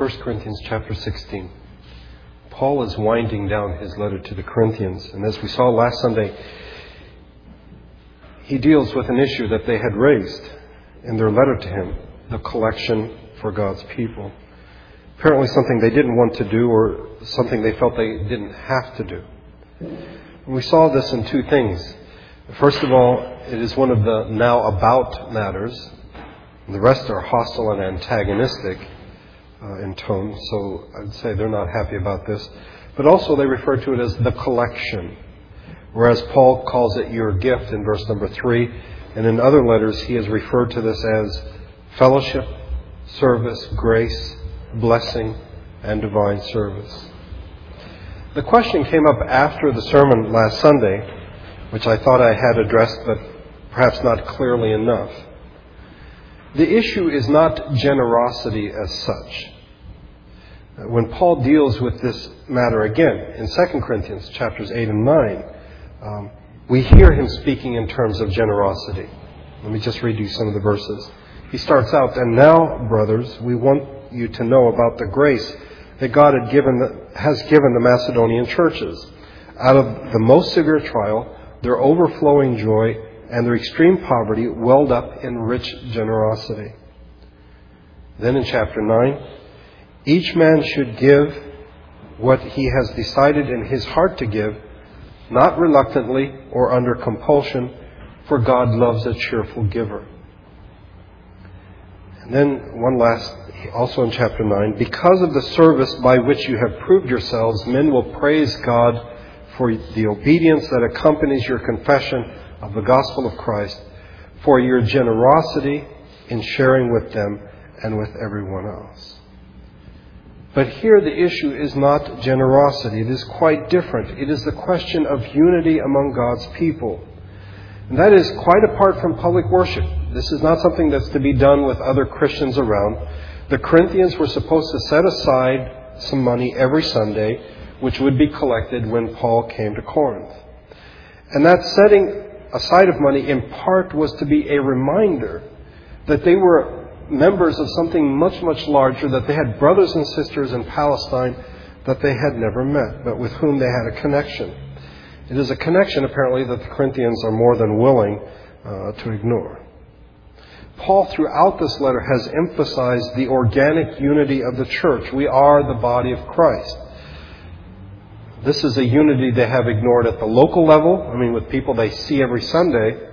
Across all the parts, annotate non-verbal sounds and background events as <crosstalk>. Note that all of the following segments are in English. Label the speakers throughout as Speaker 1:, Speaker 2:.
Speaker 1: 1 Corinthians chapter 16. Paul is winding down his letter to the Corinthians, and as we saw last Sunday, he deals with an issue that they had raised in their letter to him the collection for God's people. Apparently, something they didn't want to do or something they felt they didn't have to do. And we saw this in two things. First of all, it is one of the now about matters. The rest are hostile and antagonistic uh, in tone, so I'd say they're not happy about this. But also, they refer to it as the collection, whereas Paul calls it your gift in verse number three. And in other letters, he has referred to this as fellowship, service, grace, blessing, and divine service. The question came up after the sermon last Sunday, which I thought I had addressed, but perhaps not clearly enough. The issue is not generosity as such. When Paul deals with this matter again in 2 Corinthians chapters 8 and 9, um, we hear him speaking in terms of generosity. Let me just read you some of the verses. He starts out, And now, brothers, we want you to know about the grace that God had given the, has given the Macedonian churches. Out of the most severe trial, their overflowing joy and their extreme poverty welled up in rich generosity. Then in chapter 9, each man should give what he has decided in his heart to give, not reluctantly or under compulsion, for God loves a cheerful giver. And then one last, also in chapter 9, because of the service by which you have proved yourselves, men will praise God for the obedience that accompanies your confession of the gospel of Christ, for your generosity in sharing with them and with everyone else. But here the issue is not generosity. It is quite different. It is the question of unity among God's people. And that is quite apart from public worship. This is not something that's to be done with other Christians around. The Corinthians were supposed to set aside some money every Sunday which would be collected when Paul came to Corinth. And that setting aside of money in part was to be a reminder that they were members of something much, much larger, that they had brothers and sisters in Palestine that they had never met, but with whom they had a connection. It is a connection, apparently, that the Corinthians are more than willing uh, to ignore. Paul, throughout this letter, has emphasized the organic unity of the church. We are the body of Christ. This is a unity they have ignored at the local level. I mean, with people they see every Sunday.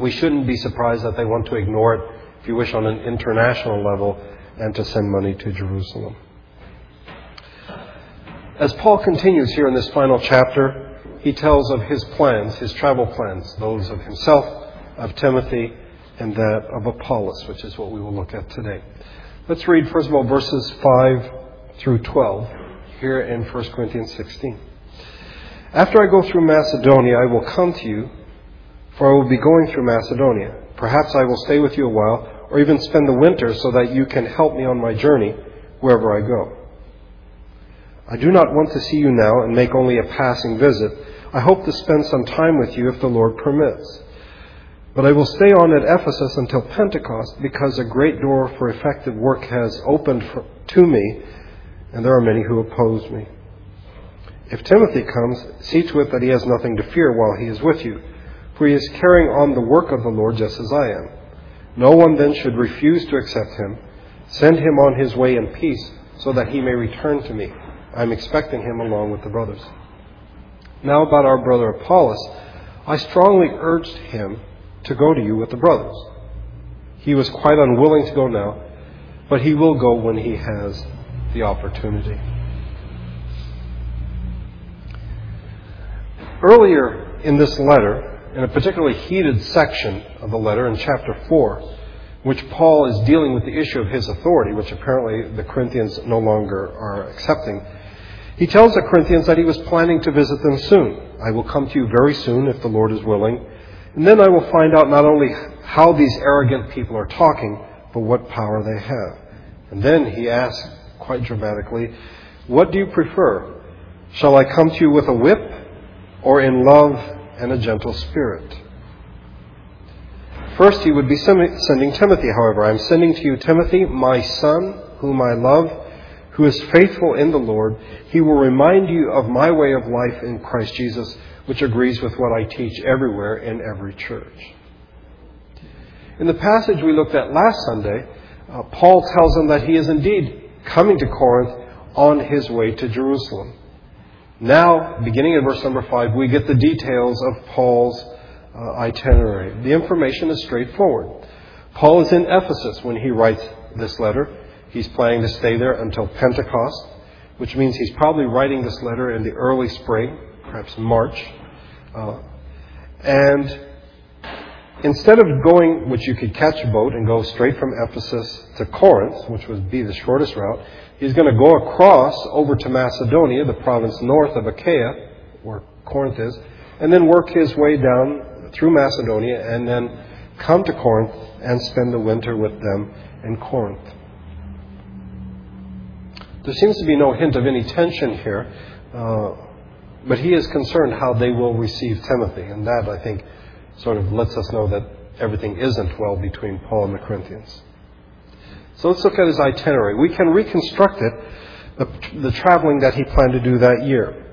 Speaker 1: We shouldn't be surprised that they want to ignore it, if you wish, on an international level and to send money to Jerusalem. As Paul continues here in this final chapter, he tells of his plans, his travel plans, those of himself, of Timothy, and that of Apollos, which is what we will look at today. Let's read, first of all, verses 5 through 12 here in 1 Corinthians 16. After I go through Macedonia, I will come to you, for I will be going through Macedonia. Perhaps I will stay with you a while, or even spend the winter so that you can help me on my journey wherever I go. I do not want to see you now and make only a passing visit. I hope to spend some time with you if the Lord permits. But I will stay on at Ephesus until Pentecost because a great door for effective work has opened for, to me and there are many who oppose me. If Timothy comes, see to it that he has nothing to fear while he is with you, for he is carrying on the work of the Lord just as I am. No one then should refuse to accept him. Send him on his way in peace, so that he may return to me. I am expecting him along with the brothers. Now, about our brother Apollos, I strongly urged him to go to you with the brothers. He was quite unwilling to go now, but he will go when he has the opportunity. Earlier in this letter, in a particularly heated section of the letter in chapter 4, which Paul is dealing with the issue of his authority, which apparently the Corinthians no longer are accepting, he tells the Corinthians that he was planning to visit them soon. I will come to you very soon if the Lord is willing. And then I will find out not only how these arrogant people are talking, but what power they have. And then he asks quite dramatically, What do you prefer? Shall I come to you with a whip or in love and a gentle spirit? First, he would be sending Timothy, however. I'm sending to you Timothy, my son, whom I love, who is faithful in the Lord, he will remind you of my way of life in Christ Jesus, which agrees with what I teach everywhere in every church. In the passage we looked at last Sunday, uh, Paul tells them that he is indeed coming to Corinth on his way to Jerusalem. Now, beginning in verse number 5, we get the details of Paul's uh, itinerary. The information is straightforward. Paul is in Ephesus when he writes this letter. He's planning to stay there until Pentecost, which means he's probably writing this letter in the early spring, perhaps March. Uh, and instead of going, which you could catch a boat and go straight from Ephesus to Corinth, which would be the shortest route, he's going to go across over to Macedonia, the province north of Achaia, where Corinth is, and then work his way down through Macedonia and then come to Corinth and spend the winter with them in Corinth. There seems to be no hint of any tension here, uh, but he is concerned how they will receive Timothy, and that, I think, sort of lets us know that everything isn't well between Paul and the Corinthians. So let's look at his itinerary. We can reconstruct it, the, the traveling that he planned to do that year.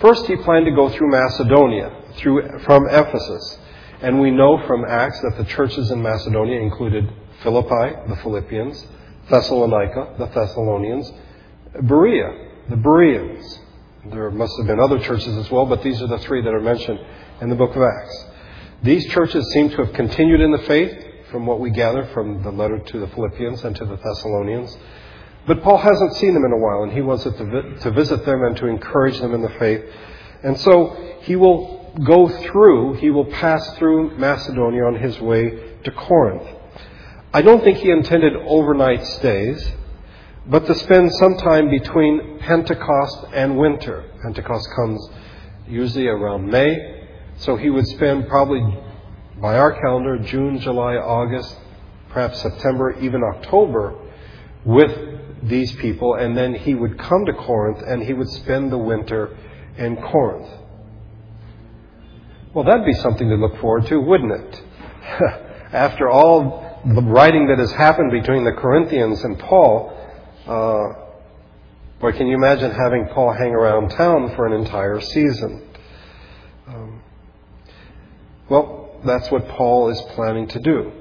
Speaker 1: First, he planned to go through Macedonia, through, from Ephesus. And we know from Acts that the churches in Macedonia included Philippi, the Philippians, Thessalonica, the Thessalonians, Berea, the Bereans. There must have been other churches as well, but these are the three that are mentioned in the book of Acts. These churches seem to have continued in the faith, from what we gather from the letter to the Philippians and to the Thessalonians. But Paul hasn't seen them in a while, and he wants to visit them and to encourage them in the faith. And so he will go through, he will pass through Macedonia on his way to Corinth. I don't think he intended overnight stays, but to spend some time between Pentecost and winter. Pentecost comes usually around May, so he would spend probably, by our calendar, June, July, August, perhaps September, even October, with these people, and then he would come to Corinth and he would spend the winter in Corinth. Well, that'd be something to look forward to, wouldn't it? <laughs> After all the writing that has happened between the Corinthians and Paul, uh, boy, can you imagine having Paul hang around town for an entire season? Well, that's what Paul is planning to do.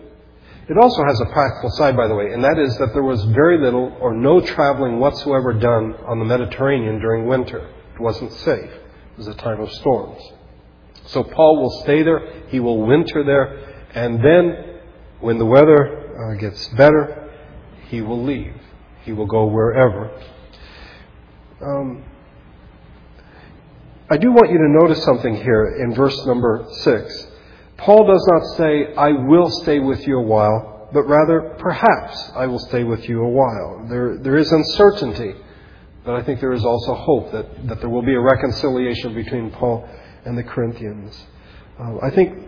Speaker 1: It also has a practical side, by the way, and that is that there was very little or no traveling whatsoever done on the Mediterranean during winter. It wasn't safe. It was a time of storms. So Paul will stay there, he will winter there, and then when the weather uh, gets better, he will leave. He will go wherever. Um, I do want you to notice something here in verse number 6. Paul does not say, I will stay with you a while, but rather, perhaps I will stay with you a while. There, there is uncertainty, but I think there is also hope that, that there will be a reconciliation between Paul and the Corinthians. Uh, I think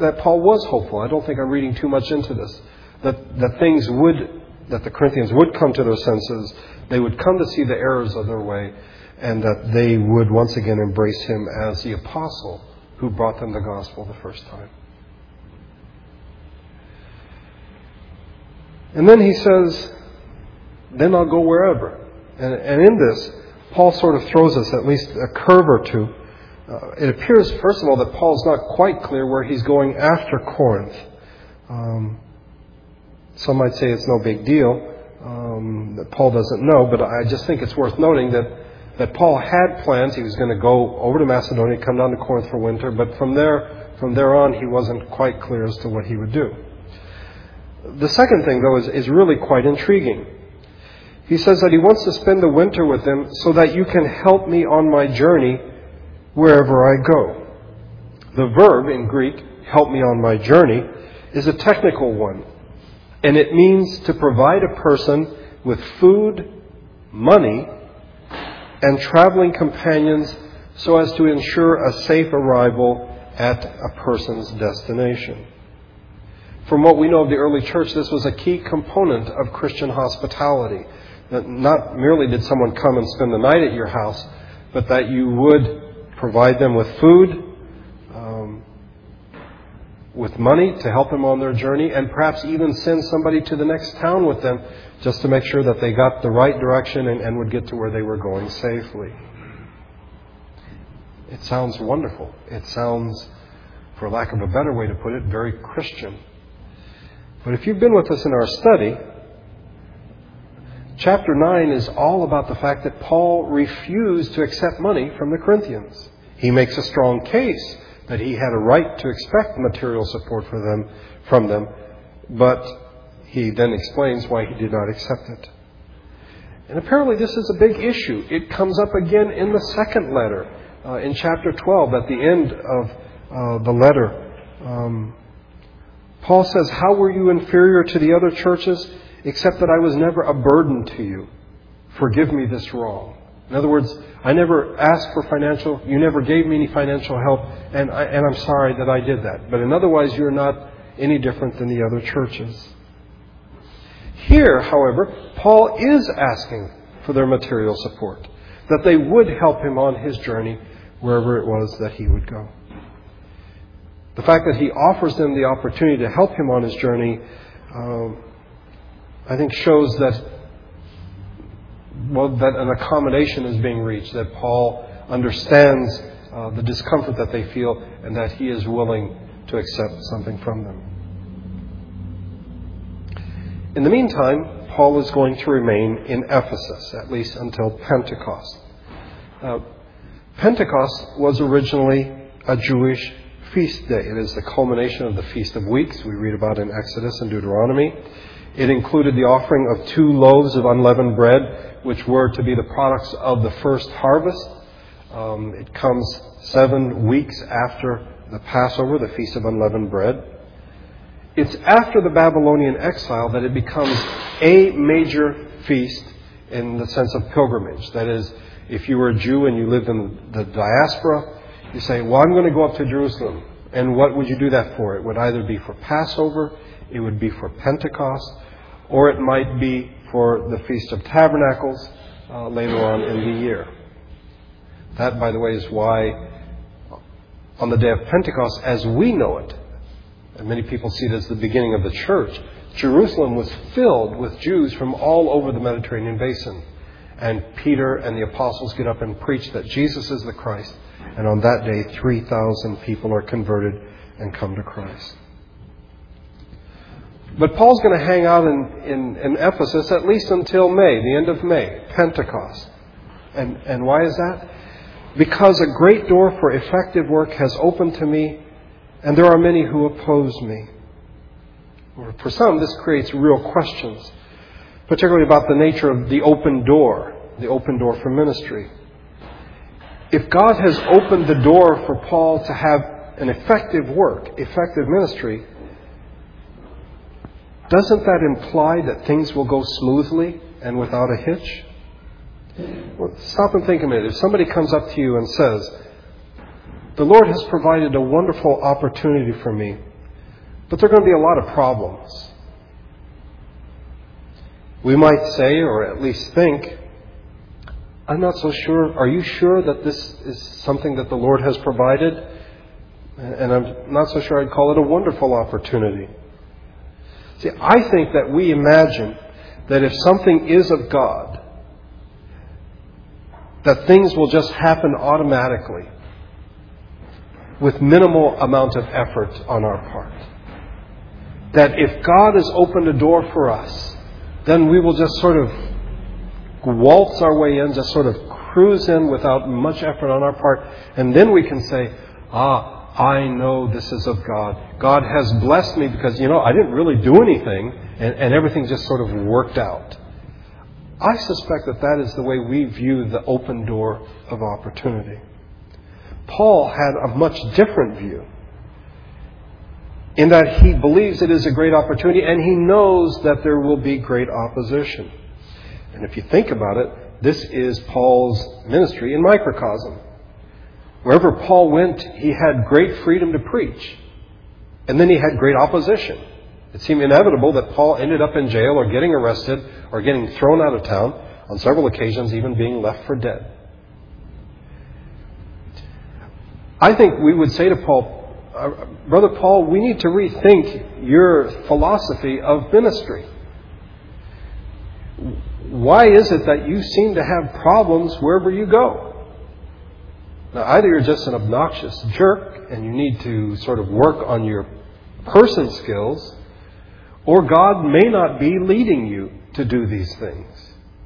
Speaker 1: that Paul was hopeful. I don't think I'm reading too much into this. That, that things would, that the Corinthians would come to their senses, they would come to see the errors of their way, and that they would once again embrace him as the apostle who brought them the gospel the first time. And then he says, then I'll go wherever. And, and in this, Paul sort of throws us at least a curve or two uh, it appears, first of all, that Paul's not quite clear where he's going after Corinth. Um, some might say it's no big deal um, that Paul doesn't know, but I just think it's worth noting that, that Paul had plans. He was going to go over to Macedonia, come down to Corinth for winter, but from there, from there on, he wasn't quite clear as to what he would do. The second thing, though, is, is really quite intriguing. He says that he wants to spend the winter with them so that you can help me on my journey wherever I go. The verb in Greek, help me on my journey, is a technical one, and it means to provide a person with food, money, and traveling companions so as to ensure a safe arrival at a person's destination. From what we know of the early church, this was a key component of Christian hospitality. That not merely did someone come and spend the night at your house, but that you would provide them with food, with money to help them on their journey, and perhaps even send somebody to the next town with them just to make sure that they got the right direction and, and would get to where they were going safely. It sounds wonderful. It sounds, for lack of a better way to put it, very Christian. But if you've been with us in our study, chapter 9 is all about the fact that Paul refused to accept money from the Corinthians. He makes a strong case that he had a right to expect material support for them, from them, but he then explains why he did not accept it. And apparently, this is a big issue. It comes up again in the second letter, uh, in chapter 12, at the end of uh, the letter. Um, Paul says, How were you inferior to the other churches, except that I was never a burden to you? Forgive me this wrong. In other words, I never asked for financial, you never gave me any financial help, and, I, and I'm sorry that I did that. But in otherwise, you're not any different than the other churches. Here, however, Paul is asking for their material support, that they would help him on his journey wherever it was that he would go. The fact that he offers them the opportunity to help him on his journey, um, I think, shows that well, that an accommodation is being reached, that Paul understands uh, the discomfort that they feel, and that he is willing to accept something from them. In the meantime, Paul is going to remain in Ephesus, at least until Pentecost. Pentecost was originally a Jewish feast day. It is the culmination of the Feast of Weeks we read about in Exodus and Deuteronomy. It included the offering of two loaves of unleavened bread, which were to be the products of the first harvest. Um, it comes seven weeks after the Passover, the Feast of Unleavened Bread. It's after the Babylonian exile that it becomes a major feast in the sense of pilgrimage. That is, if you were a Jew and you lived in the diaspora, you say, Well, I'm going to go up to Jerusalem. And what would you do that for? It would either be for Passover, it would be for Pentecost, or it might be for the Feast of Tabernacles uh, later on in the year. That, by the way, is why on the day of Pentecost, as we know it, and many people see it as the beginning of the church, Jerusalem was filled with Jews from all over the Mediterranean basin. And Peter and the apostles get up and preach that Jesus is the Christ. And on that day, 3,000 people are converted and come to Christ. But Paul's going to hang out in, in, in, Ephesus at least until May, the end of May, Pentecost. And, and why is that? Because a great door for effective work has opened to me, and there are many who oppose me. For some, this creates real questions, particularly about the nature of the open door, the open door for ministry. If God has opened the door for Paul to have an effective work, effective ministry, doesn't that imply that things will go smoothly and without a hitch? Well, stop and think a minute. If somebody comes up to you and says, The Lord has provided a wonderful opportunity for me, but there are going to be a lot of problems. We might say, or at least think, I'm not so sure. Are you sure that this is something that the Lord has provided? And I'm not so sure I'd call it a wonderful opportunity. See, I think that we imagine that if something is of God, that things will just happen automatically with minimal amount of effort on our part. That if God has opened a door for us, then we will just sort of waltz our way in, just sort of cruise in without much effort on our part, and then we can say, ah, I know this is of God. God has blessed me because, you know, I didn't really do anything and, and everything just sort of worked out. I suspect that that is the way we view the open door of opportunity. Paul had a much different view in that he believes it is a great opportunity and he knows that there will be great opposition. And if you think about it, this is Paul's ministry in microcosm. Wherever Paul went, he had great freedom to preach. And then he had great opposition. It seemed inevitable that Paul ended up in jail or getting arrested or getting thrown out of town, on several occasions, even being left for dead. I think we would say to Paul, uh, Brother Paul, we need to rethink your philosophy of ministry. Why is it that you seem to have problems wherever you go? Now, either you're just an obnoxious jerk and you need to sort of work on your person skills, or God may not be leading you to do these things.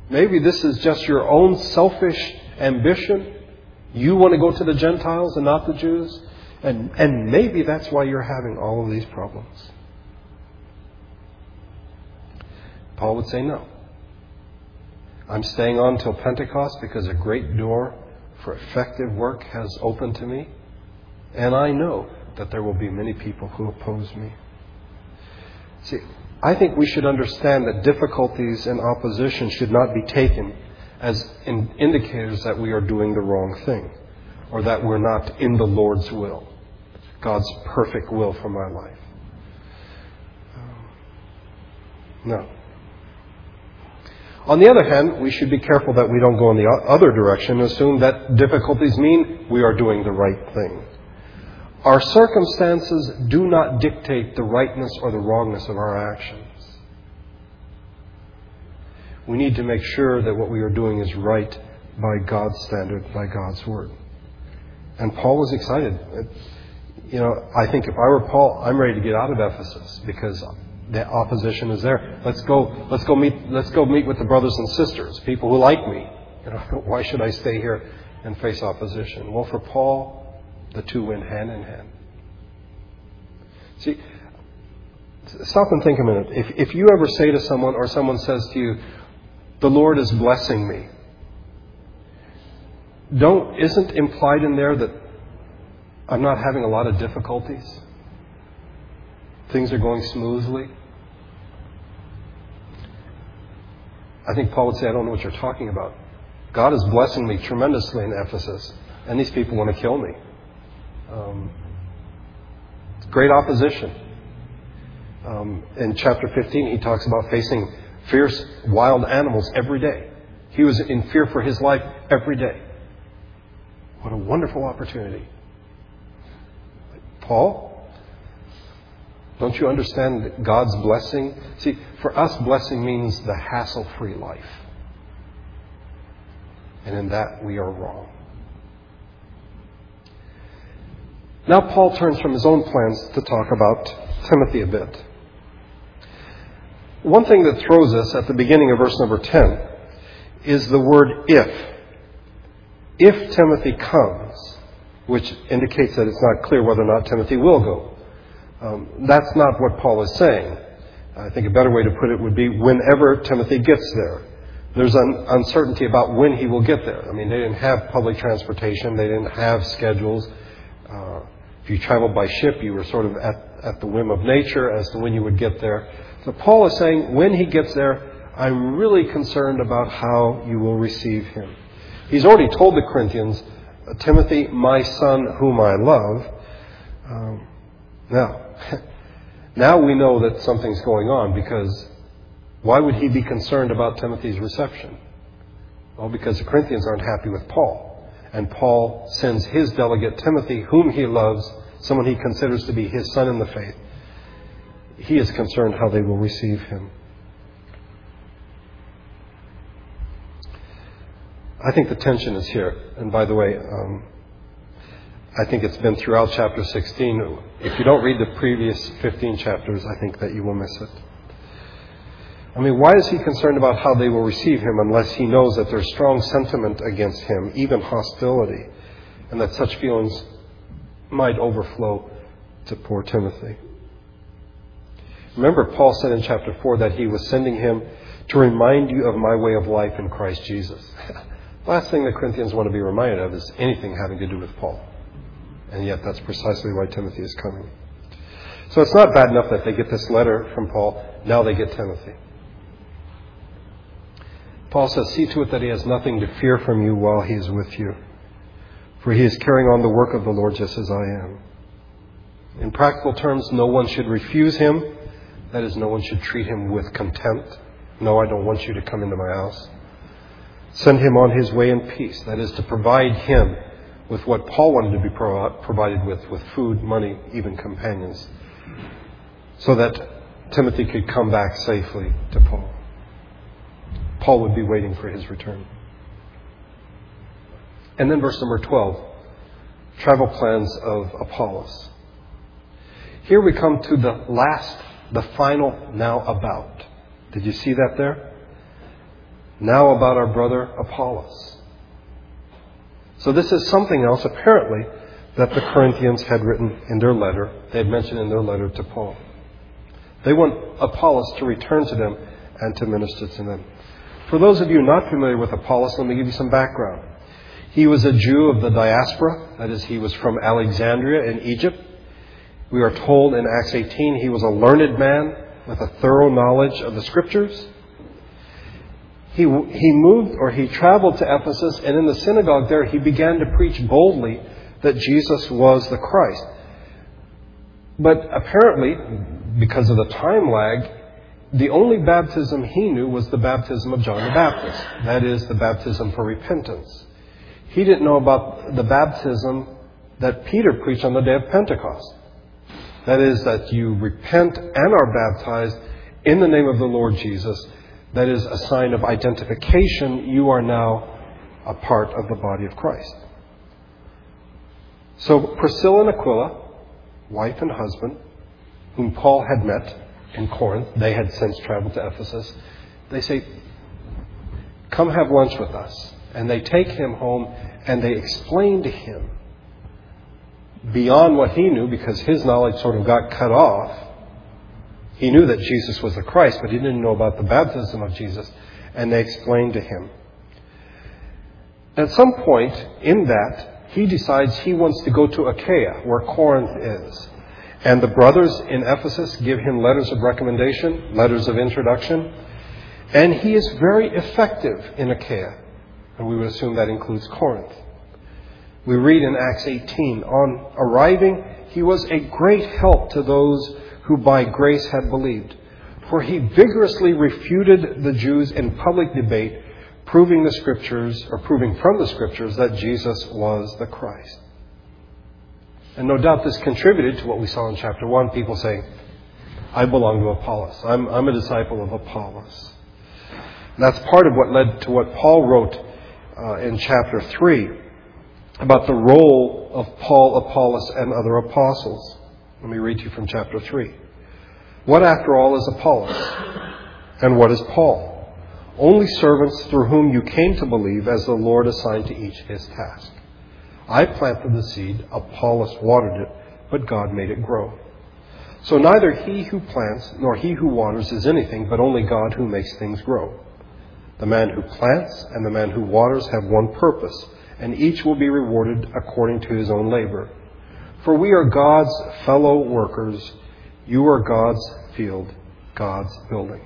Speaker 1: Maybe this is just your own selfish ambition. You want to go to the Gentiles and not the Jews. And, and maybe that's why you're having all of these problems. Paul would say no. I'm staying on till Pentecost because a great door for effective work has opened to me. And I know that there will be many people who oppose me. See, I think we should understand that difficulties and opposition should not be taken as in indicators that we are doing the wrong thing or that we're not in the Lord's will, God's perfect will for my life. No. On the other hand, we should be careful that we don't go in the other direction and assume that difficulties mean we are doing the right thing. Our circumstances do not dictate the rightness or the wrongness of our actions. We need to make sure that what we are doing is right by God's standard, by God's word. And Paul was excited. You know, I think if I were Paul, I'm ready to get out of Ephesus because the opposition is there. Let's go. Let's go meet. Let's go meet with the brothers and sisters, people who like me. You know, <laughs> why should I stay here and face opposition? Well, for Paul, the two went hand in hand. See, stop and think a minute. If, if you ever say to someone, or someone says to you, the Lord is blessing me, don't, isn't implied in there that I'm not having a lot of difficulties? Things are going smoothly? I think Paul would say, I don't know what you're talking about. God is blessing me tremendously in Ephesus, and these people want to kill me. Um, great opposition. Um, in chapter 15, he talks about facing fierce wild animals every day. He was in fear for his life every day. What a wonderful opportunity. Paul, don't you understand God's blessing? See, for us, blessing means the hassle free life. And in that, we are wrong. Now, Paul turns from his own plans to talk about Timothy a bit. One thing that throws us at the beginning of verse number 10 is the word if. If Timothy comes, which indicates that it's not clear whether or not Timothy will go. Um, that's not what Paul is saying. I think a better way to put it would be whenever Timothy gets there. There's an uncertainty about when he will get there. I mean, they didn't have public transportation, they didn't have schedules. Uh, if you traveled by ship, you were sort of at, at the whim of nature as to when you would get there. So Paul is saying, when he gets there, I'm really concerned about how you will receive him. He's already told the Corinthians, Timothy, my son, whom I love. Um, now, <laughs> now we know that something's going on because why would he be concerned about Timothy's reception? Well, because the Corinthians aren't happy with Paul. And Paul sends his delegate, Timothy, whom he loves, someone he considers to be his son in the faith. He is concerned how they will receive him. I think the tension is here. And by the way, um, I think it's been throughout chapter 16. If you don't read the previous 15 chapters, I think that you will miss it. I mean, why is he concerned about how they will receive him unless he knows that there's strong sentiment against him, even hostility, and that such feelings might overflow to poor Timothy? Remember, Paul said in chapter 4 that he was sending him to remind you of my way of life in Christ Jesus. <laughs> Last thing the Corinthians want to be reminded of is anything having to do with Paul. And yet, that's precisely why Timothy is coming. So it's not bad enough that they get this letter from Paul, now they get Timothy. Paul says, See to it that he has nothing to fear from you while he is with you, for he is carrying on the work of the Lord just as I am. In practical terms, no one should refuse him. That is, no one should treat him with contempt. No, I don't want you to come into my house. Send him on his way in peace. That is, to provide him with what Paul wanted to be pro- provided with, with food, money, even companions, so that Timothy could come back safely to Paul. Paul would be waiting for his return. And then verse number 12 travel plans of Apollos. Here we come to the last, the final now about. Did you see that there? Now about our brother Apollos. So this is something else, apparently, that the Corinthians had written in their letter. They had mentioned in their letter to Paul. They want Apollos to return to them and to minister to them. For those of you not familiar with Apollos, let me give you some background. He was a Jew of the diaspora, that is, he was from Alexandria in Egypt. We are told in Acts 18 he was a learned man with a thorough knowledge of the scriptures. He, he moved or he traveled to Ephesus, and in the synagogue there he began to preach boldly that Jesus was the Christ. But apparently, because of the time lag, the only baptism he knew was the baptism of John the Baptist. That is, the baptism for repentance. He didn't know about the baptism that Peter preached on the day of Pentecost. That is, that you repent and are baptized in the name of the Lord Jesus. That is a sign of identification. You are now a part of the body of Christ. So Priscilla and Aquila, wife and husband, whom Paul had met in Corinth, they had since traveled to Ephesus, they say, Come have lunch with us. And they take him home and they explain to him beyond what he knew because his knowledge sort of got cut off. He knew that Jesus was the Christ, but he didn't know about the baptism of Jesus. And they explained to him. At some point in that, he decides he wants to go to Achaia, where Corinth is. And the brothers in Ephesus give him letters of recommendation, letters of introduction. And he is very effective in Achaia. And we would assume that includes Corinth. We read in Acts 18, on arriving, he was a great help to those who by grace had believed. For he vigorously refuted the Jews in public debate, proving the scriptures, or proving from the scriptures, that Jesus was the Christ. And no doubt this contributed to what we saw in chapter 1 people saying, I belong to Apollos. I'm, I'm a disciple of Apollos. That's part of what led to what Paul wrote uh, in chapter 3 about the role of Paul, Apollos, and other apostles. Let me read to you from chapter 3. What, after all, is Apollos? And what is Paul? Only servants through whom you came to believe as the Lord assigned to each his task. I planted the seed, Apollos watered it, but God made it grow. So neither he who plants nor he who waters is anything, but only God who makes things grow. The man who plants and the man who waters have one purpose, and each will be rewarded according to his own labor. For we are God's fellow workers. You are God's field, God's building.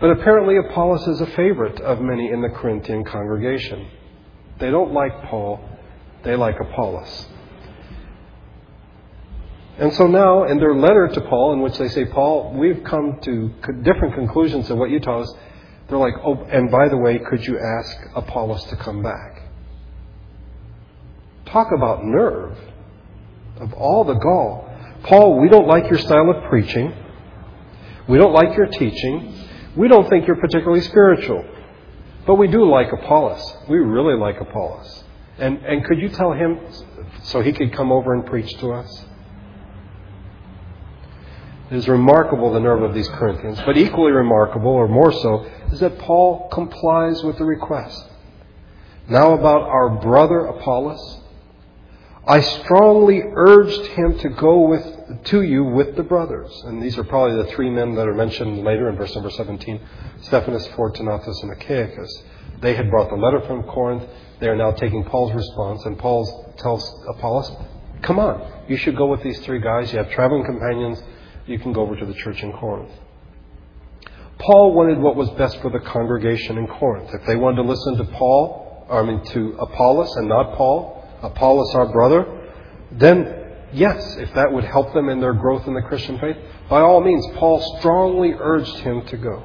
Speaker 1: But apparently, Apollos is a favorite of many in the Corinthian congregation. They don't like Paul, they like Apollos. And so now, in their letter to Paul, in which they say, Paul, we've come to different conclusions than what you taught us, they're like, oh, and by the way, could you ask Apollos to come back? Talk about nerve of all the gall. Paul, we don't like your style of preaching. We don't like your teaching. We don't think you're particularly spiritual. But we do like Apollos. We really like Apollos. And, and could you tell him so he could come over and preach to us? It is remarkable the nerve of these Corinthians, but equally remarkable, or more so, is that Paul complies with the request. Now, about our brother Apollos, I strongly urged him to go with, to you with the brothers. And these are probably the three men that are mentioned later in verse number 17 Stephanas, Fortunatus, and Achaicus. They had brought the letter from Corinth. They are now taking Paul's response, and Paul tells Apollos, Come on, you should go with these three guys. You have traveling companions you can go over to the church in Corinth. Paul wanted what was best for the congregation in Corinth. If they wanted to listen to Paul, I mean to Apollos and not Paul, Apollos our brother, then yes, if that would help them in their growth in the Christian faith, by all means, Paul strongly urged him to go.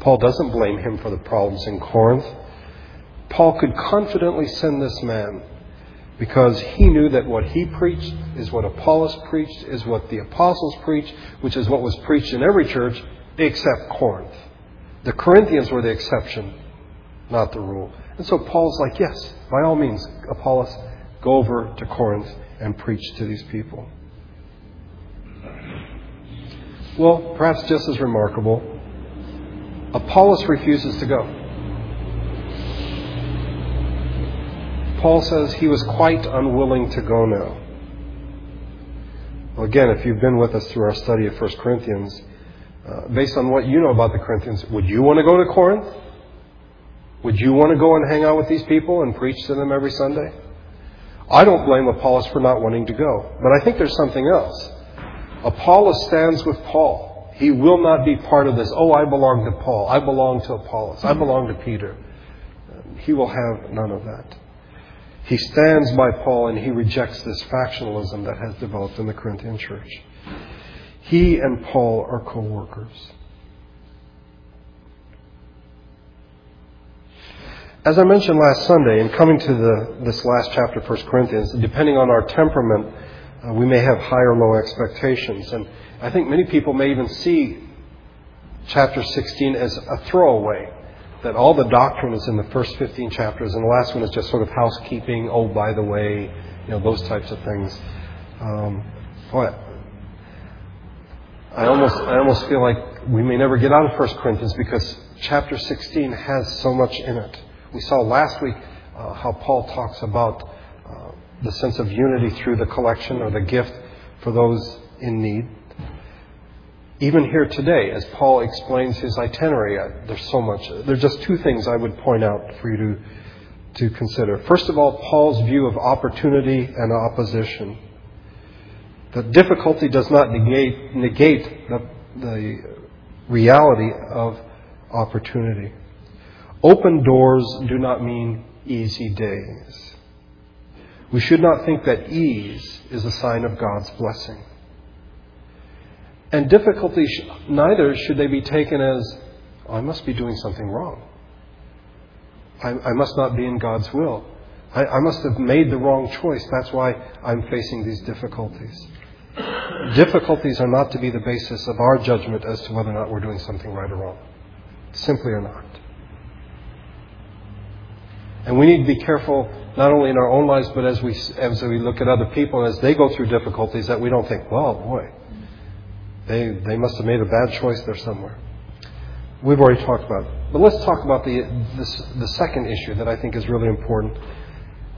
Speaker 1: Paul doesn't blame him for the problems in Corinth. Paul could confidently send this man because he knew that what he preached is what Apollos preached, is what the apostles preached, which is what was preached in every church except Corinth. The Corinthians were the exception, not the rule. And so Paul's like, yes, by all means, Apollos, go over to Corinth and preach to these people. Well, perhaps just as remarkable, Apollos refuses to go. Paul says he was quite unwilling to go now. Well, again, if you've been with us through our study of 1 Corinthians, uh, based on what you know about the Corinthians, would you want to go to Corinth? Would you want to go and hang out with these people and preach to them every Sunday? I don't blame Apollos for not wanting to go, but I think there's something else. Apollos stands with Paul. He will not be part of this, oh, I belong to Paul, I belong to Apollos, I belong to Peter. He will have none of that. He stands by Paul and he rejects this factionalism that has developed in the Corinthian church. He and Paul are co workers. As I mentioned last Sunday, in coming to the, this last chapter of 1 Corinthians, depending on our temperament, uh, we may have high or low expectations. And I think many people may even see chapter 16 as a throwaway that all the doctrine is in the first 15 chapters, and the last one is just sort of housekeeping, oh, by the way, you know, those types of things. Um, boy, I almost, I almost feel like we may never get out of 1 Corinthians because chapter 16 has so much in it. We saw last week uh, how Paul talks about uh, the sense of unity through the collection or the gift for those in need even here today, as Paul explains his itinerary, uh, there's so much. There's just two things I would point out for you to, to consider. First of all, Paul's view of opportunity and opposition. The difficulty does not negate, negate the, the reality of opportunity. Open doors do not mean easy days. We should not think that ease is a sign of God's blessing. And difficulties, neither should they be taken as, oh, I must be doing something wrong. I, I must not be in God's will. I, I must have made the wrong choice. That's why I'm facing these difficulties. difficulties are not to be the basis of our judgment as to whether or not we're doing something right or wrong. Simply are not. And we need to be careful not only in our own lives, but as we, as we look at other people, as they go through difficulties, that we don't think, well, boy, they, they must have made a bad choice there somewhere. We've already talked about it. But let's talk about the, this, the second issue that I think is really important.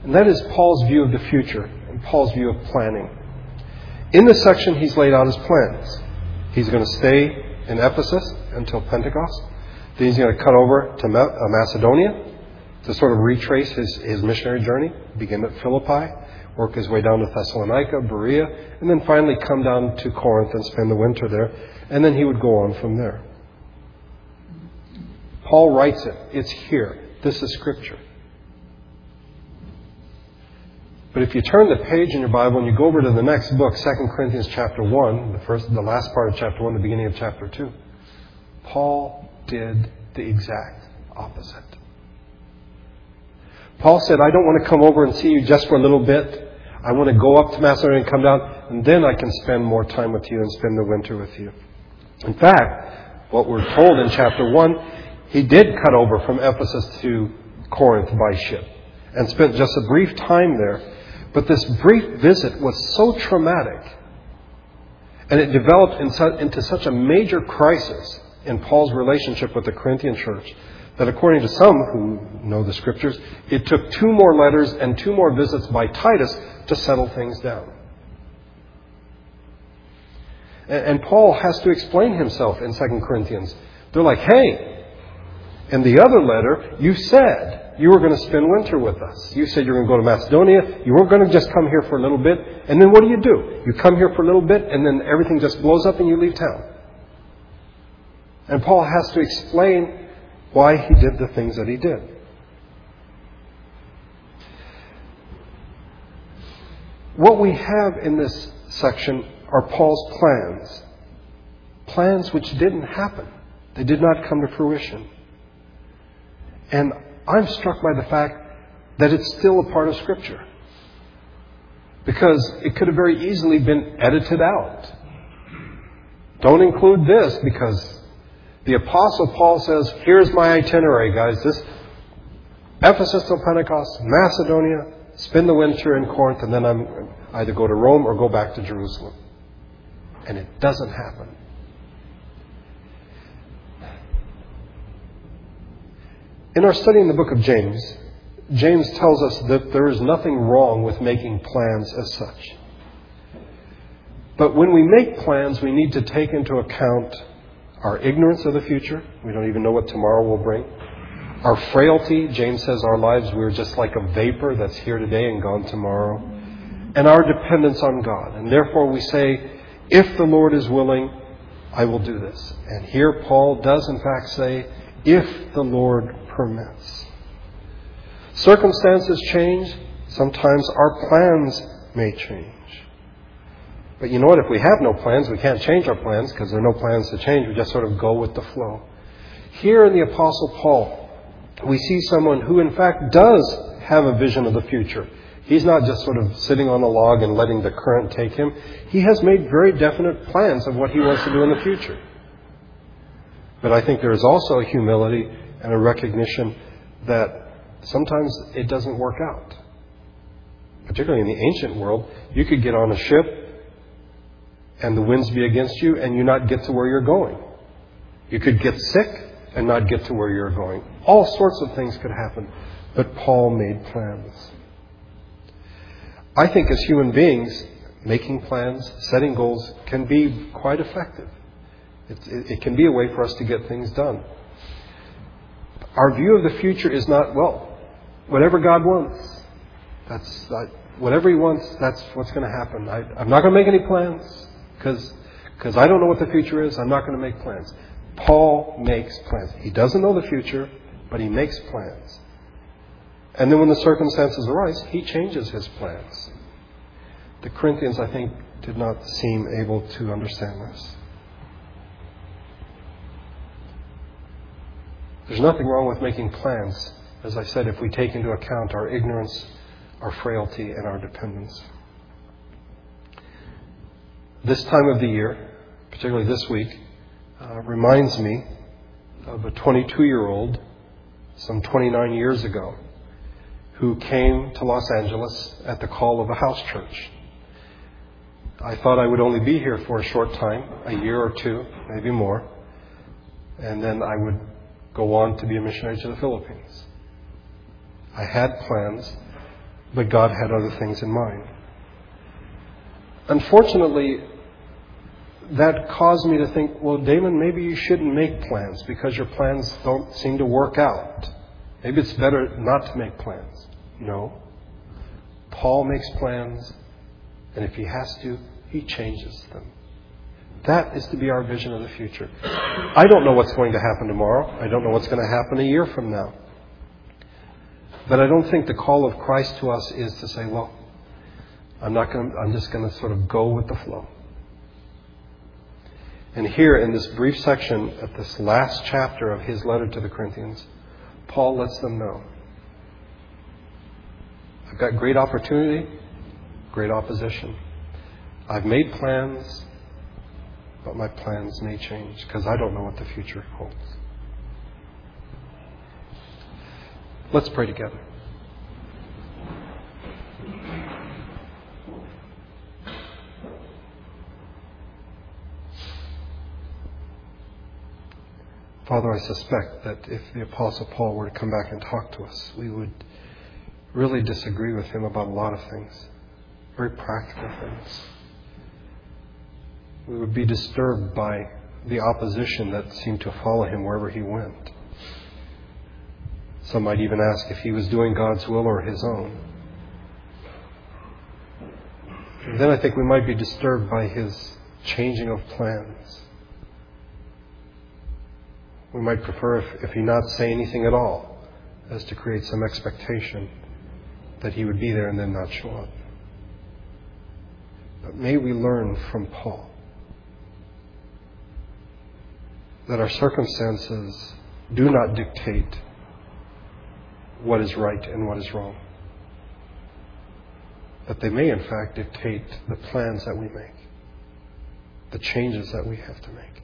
Speaker 1: And that is Paul's view of the future and Paul's view of planning. In this section, he's laid out his plans. He's going to stay in Ephesus until Pentecost. Then he's going to cut over to uh, Macedonia to sort of retrace his, his missionary journey, begin at Philippi work his way down to Thessalonica, Berea, and then finally come down to Corinth and spend the winter there. And then he would go on from there. Paul writes it. It's here. This is Scripture. But if you turn the page in your Bible and you go over to the next book, 2 Corinthians chapter 1, the first the last part of chapter 1, the beginning of chapter 2, Paul did the exact opposite. Paul said, I don't want to come over and see you just for a little bit. I want to go up to Macedonia and come down, and then I can spend more time with you and spend the winter with you. In fact, what we're told in chapter 1, he did cut over from Ephesus to Corinth by ship and spent just a brief time there. But this brief visit was so traumatic, and it developed into such a major crisis in Paul's relationship with the Corinthian church that according to some who know the scriptures, it took two more letters and two more visits by Titus to settle things down. And, Paul has to explain himself in 2 Corinthians. They're like, hey, in the other letter, you said you were going to spend winter with us. You said you were going to go to Macedonia. You weren't going to just come here for a little bit. And then what do you do? You come here for a little bit, and then everything just blows up and you leave town. And Paul has to explain why he did the things that he did. What we have in this section are Paul's plans. Plans which didn't happen. They did not come to fruition. And I'm struck by the fact that it's still a part of Scripture. Because it could have very easily been edited out. Don't include this because the Apostle Paul says, here's my itinerary, guys. This Ephesus till Pentecost, Macedonia, spend the winter in Corinth, and then I'm either go to Rome or go back to Jerusalem. And it doesn't happen. In our study in the book of James, James tells us that there is nothing wrong with making plans as such. But when we make plans, we need to take into account our ignorance of the future. We don't even know what tomorrow will bring. Our frailty, James says our lives, we're just like a vapor that's here today and gone tomorrow. And our dependence on God. And therefore we say, if the Lord is willing, I will do this. And here Paul does in fact say, if the Lord permits. Circumstances change. Sometimes our plans may change. But you know what? If we have no plans, we can't change our plans because there are no plans to change. We just sort of go with the flow. Here in the Apostle Paul, we see someone who, in fact, does have a vision of the future. He's not just sort of sitting on a log and letting the current take him. He has made very definite plans of what he wants to do in the future. But I think there is also a humility and a recognition that sometimes it doesn't work out. Particularly in the ancient world, you could get on a ship and the winds be against you and you not get to where you're going. You could get sick and not get to where you're going. All sorts of things could happen, but Paul made plans. I think as human beings, making plans, setting goals can be quite effective. It, it, it, can be a way for us to get things done. Our view of the future is not, well, whatever God wants. That's, uh, whatever He wants, that's what's going to happen. I, I'm not going to make any plans because I don't know what the future is. I'm not going to make plans. Paul makes plans. He doesn't know the future, but he makes plans. And then when the circumstances arise, he changes his plans. The Corinthians, I think, did not seem able to understand this. There's nothing wrong with making plans, as I said, if we take into account our ignorance, our frailty, and our dependence. This time of the year, particularly this week, uh, reminds me of a 22 year old some 29 years ago who came to Los Angeles at the call of a house church. I thought I would only be here for a short time, a year or two, maybe more, and then I would go on to be a missionary to the Philippines. I had plans, but God had other things in mind. Unfortunately, that caused me to think, well, Damon, maybe you shouldn't make plans because your plans don't seem to work out. Maybe it's better not to make plans. No. Paul makes plans, and if he has to, he changes them. That is to be our vision of the future. I don't know what's going to happen tomorrow. I don't know what's going to happen a year from now. But I don't think the call of Christ to us is to say, well, I'm not going to, I'm just going to sort of go with the flow. And here in this brief section at this last chapter of his letter to the Corinthians, Paul lets them know I've got great opportunity, great opposition. I've made plans, but my plans may change because I don't know what the future holds. Let's pray together. Father, I suspect that if the Apostle Paul were to come back and talk to us, we would really disagree with him about a lot of things, very practical things. We would be disturbed by the opposition that seemed to follow him wherever he went. Some might even ask if he was doing God's will or his own. And then I think we might be disturbed by his changing of plans. We might prefer if, if he not say anything at all, as to create some expectation that he would be there and then not show up. But may we learn from Paul that our circumstances do not dictate what is right and what is wrong. That they may, in fact, dictate the plans that we make, the changes that we have to make.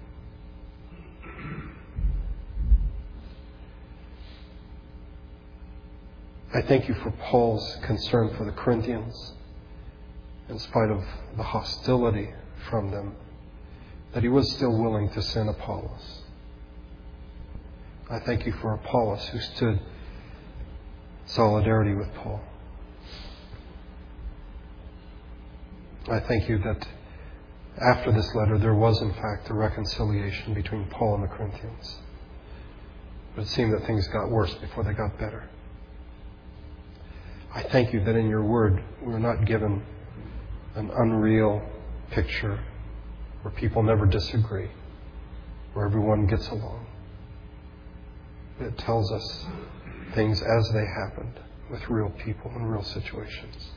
Speaker 1: I thank you for Paul's concern for the Corinthians, in spite of the hostility from them, that he was still willing to send Apollos. I thank you for Apollos who stood solidarity with Paul. I thank you that after this letter there was in fact a reconciliation between Paul and the Corinthians. But it seemed that things got worse before they got better. I thank you that in your word we're not given an unreal picture where people never disagree, where everyone gets along. It tells us things as they happened with real people and real situations.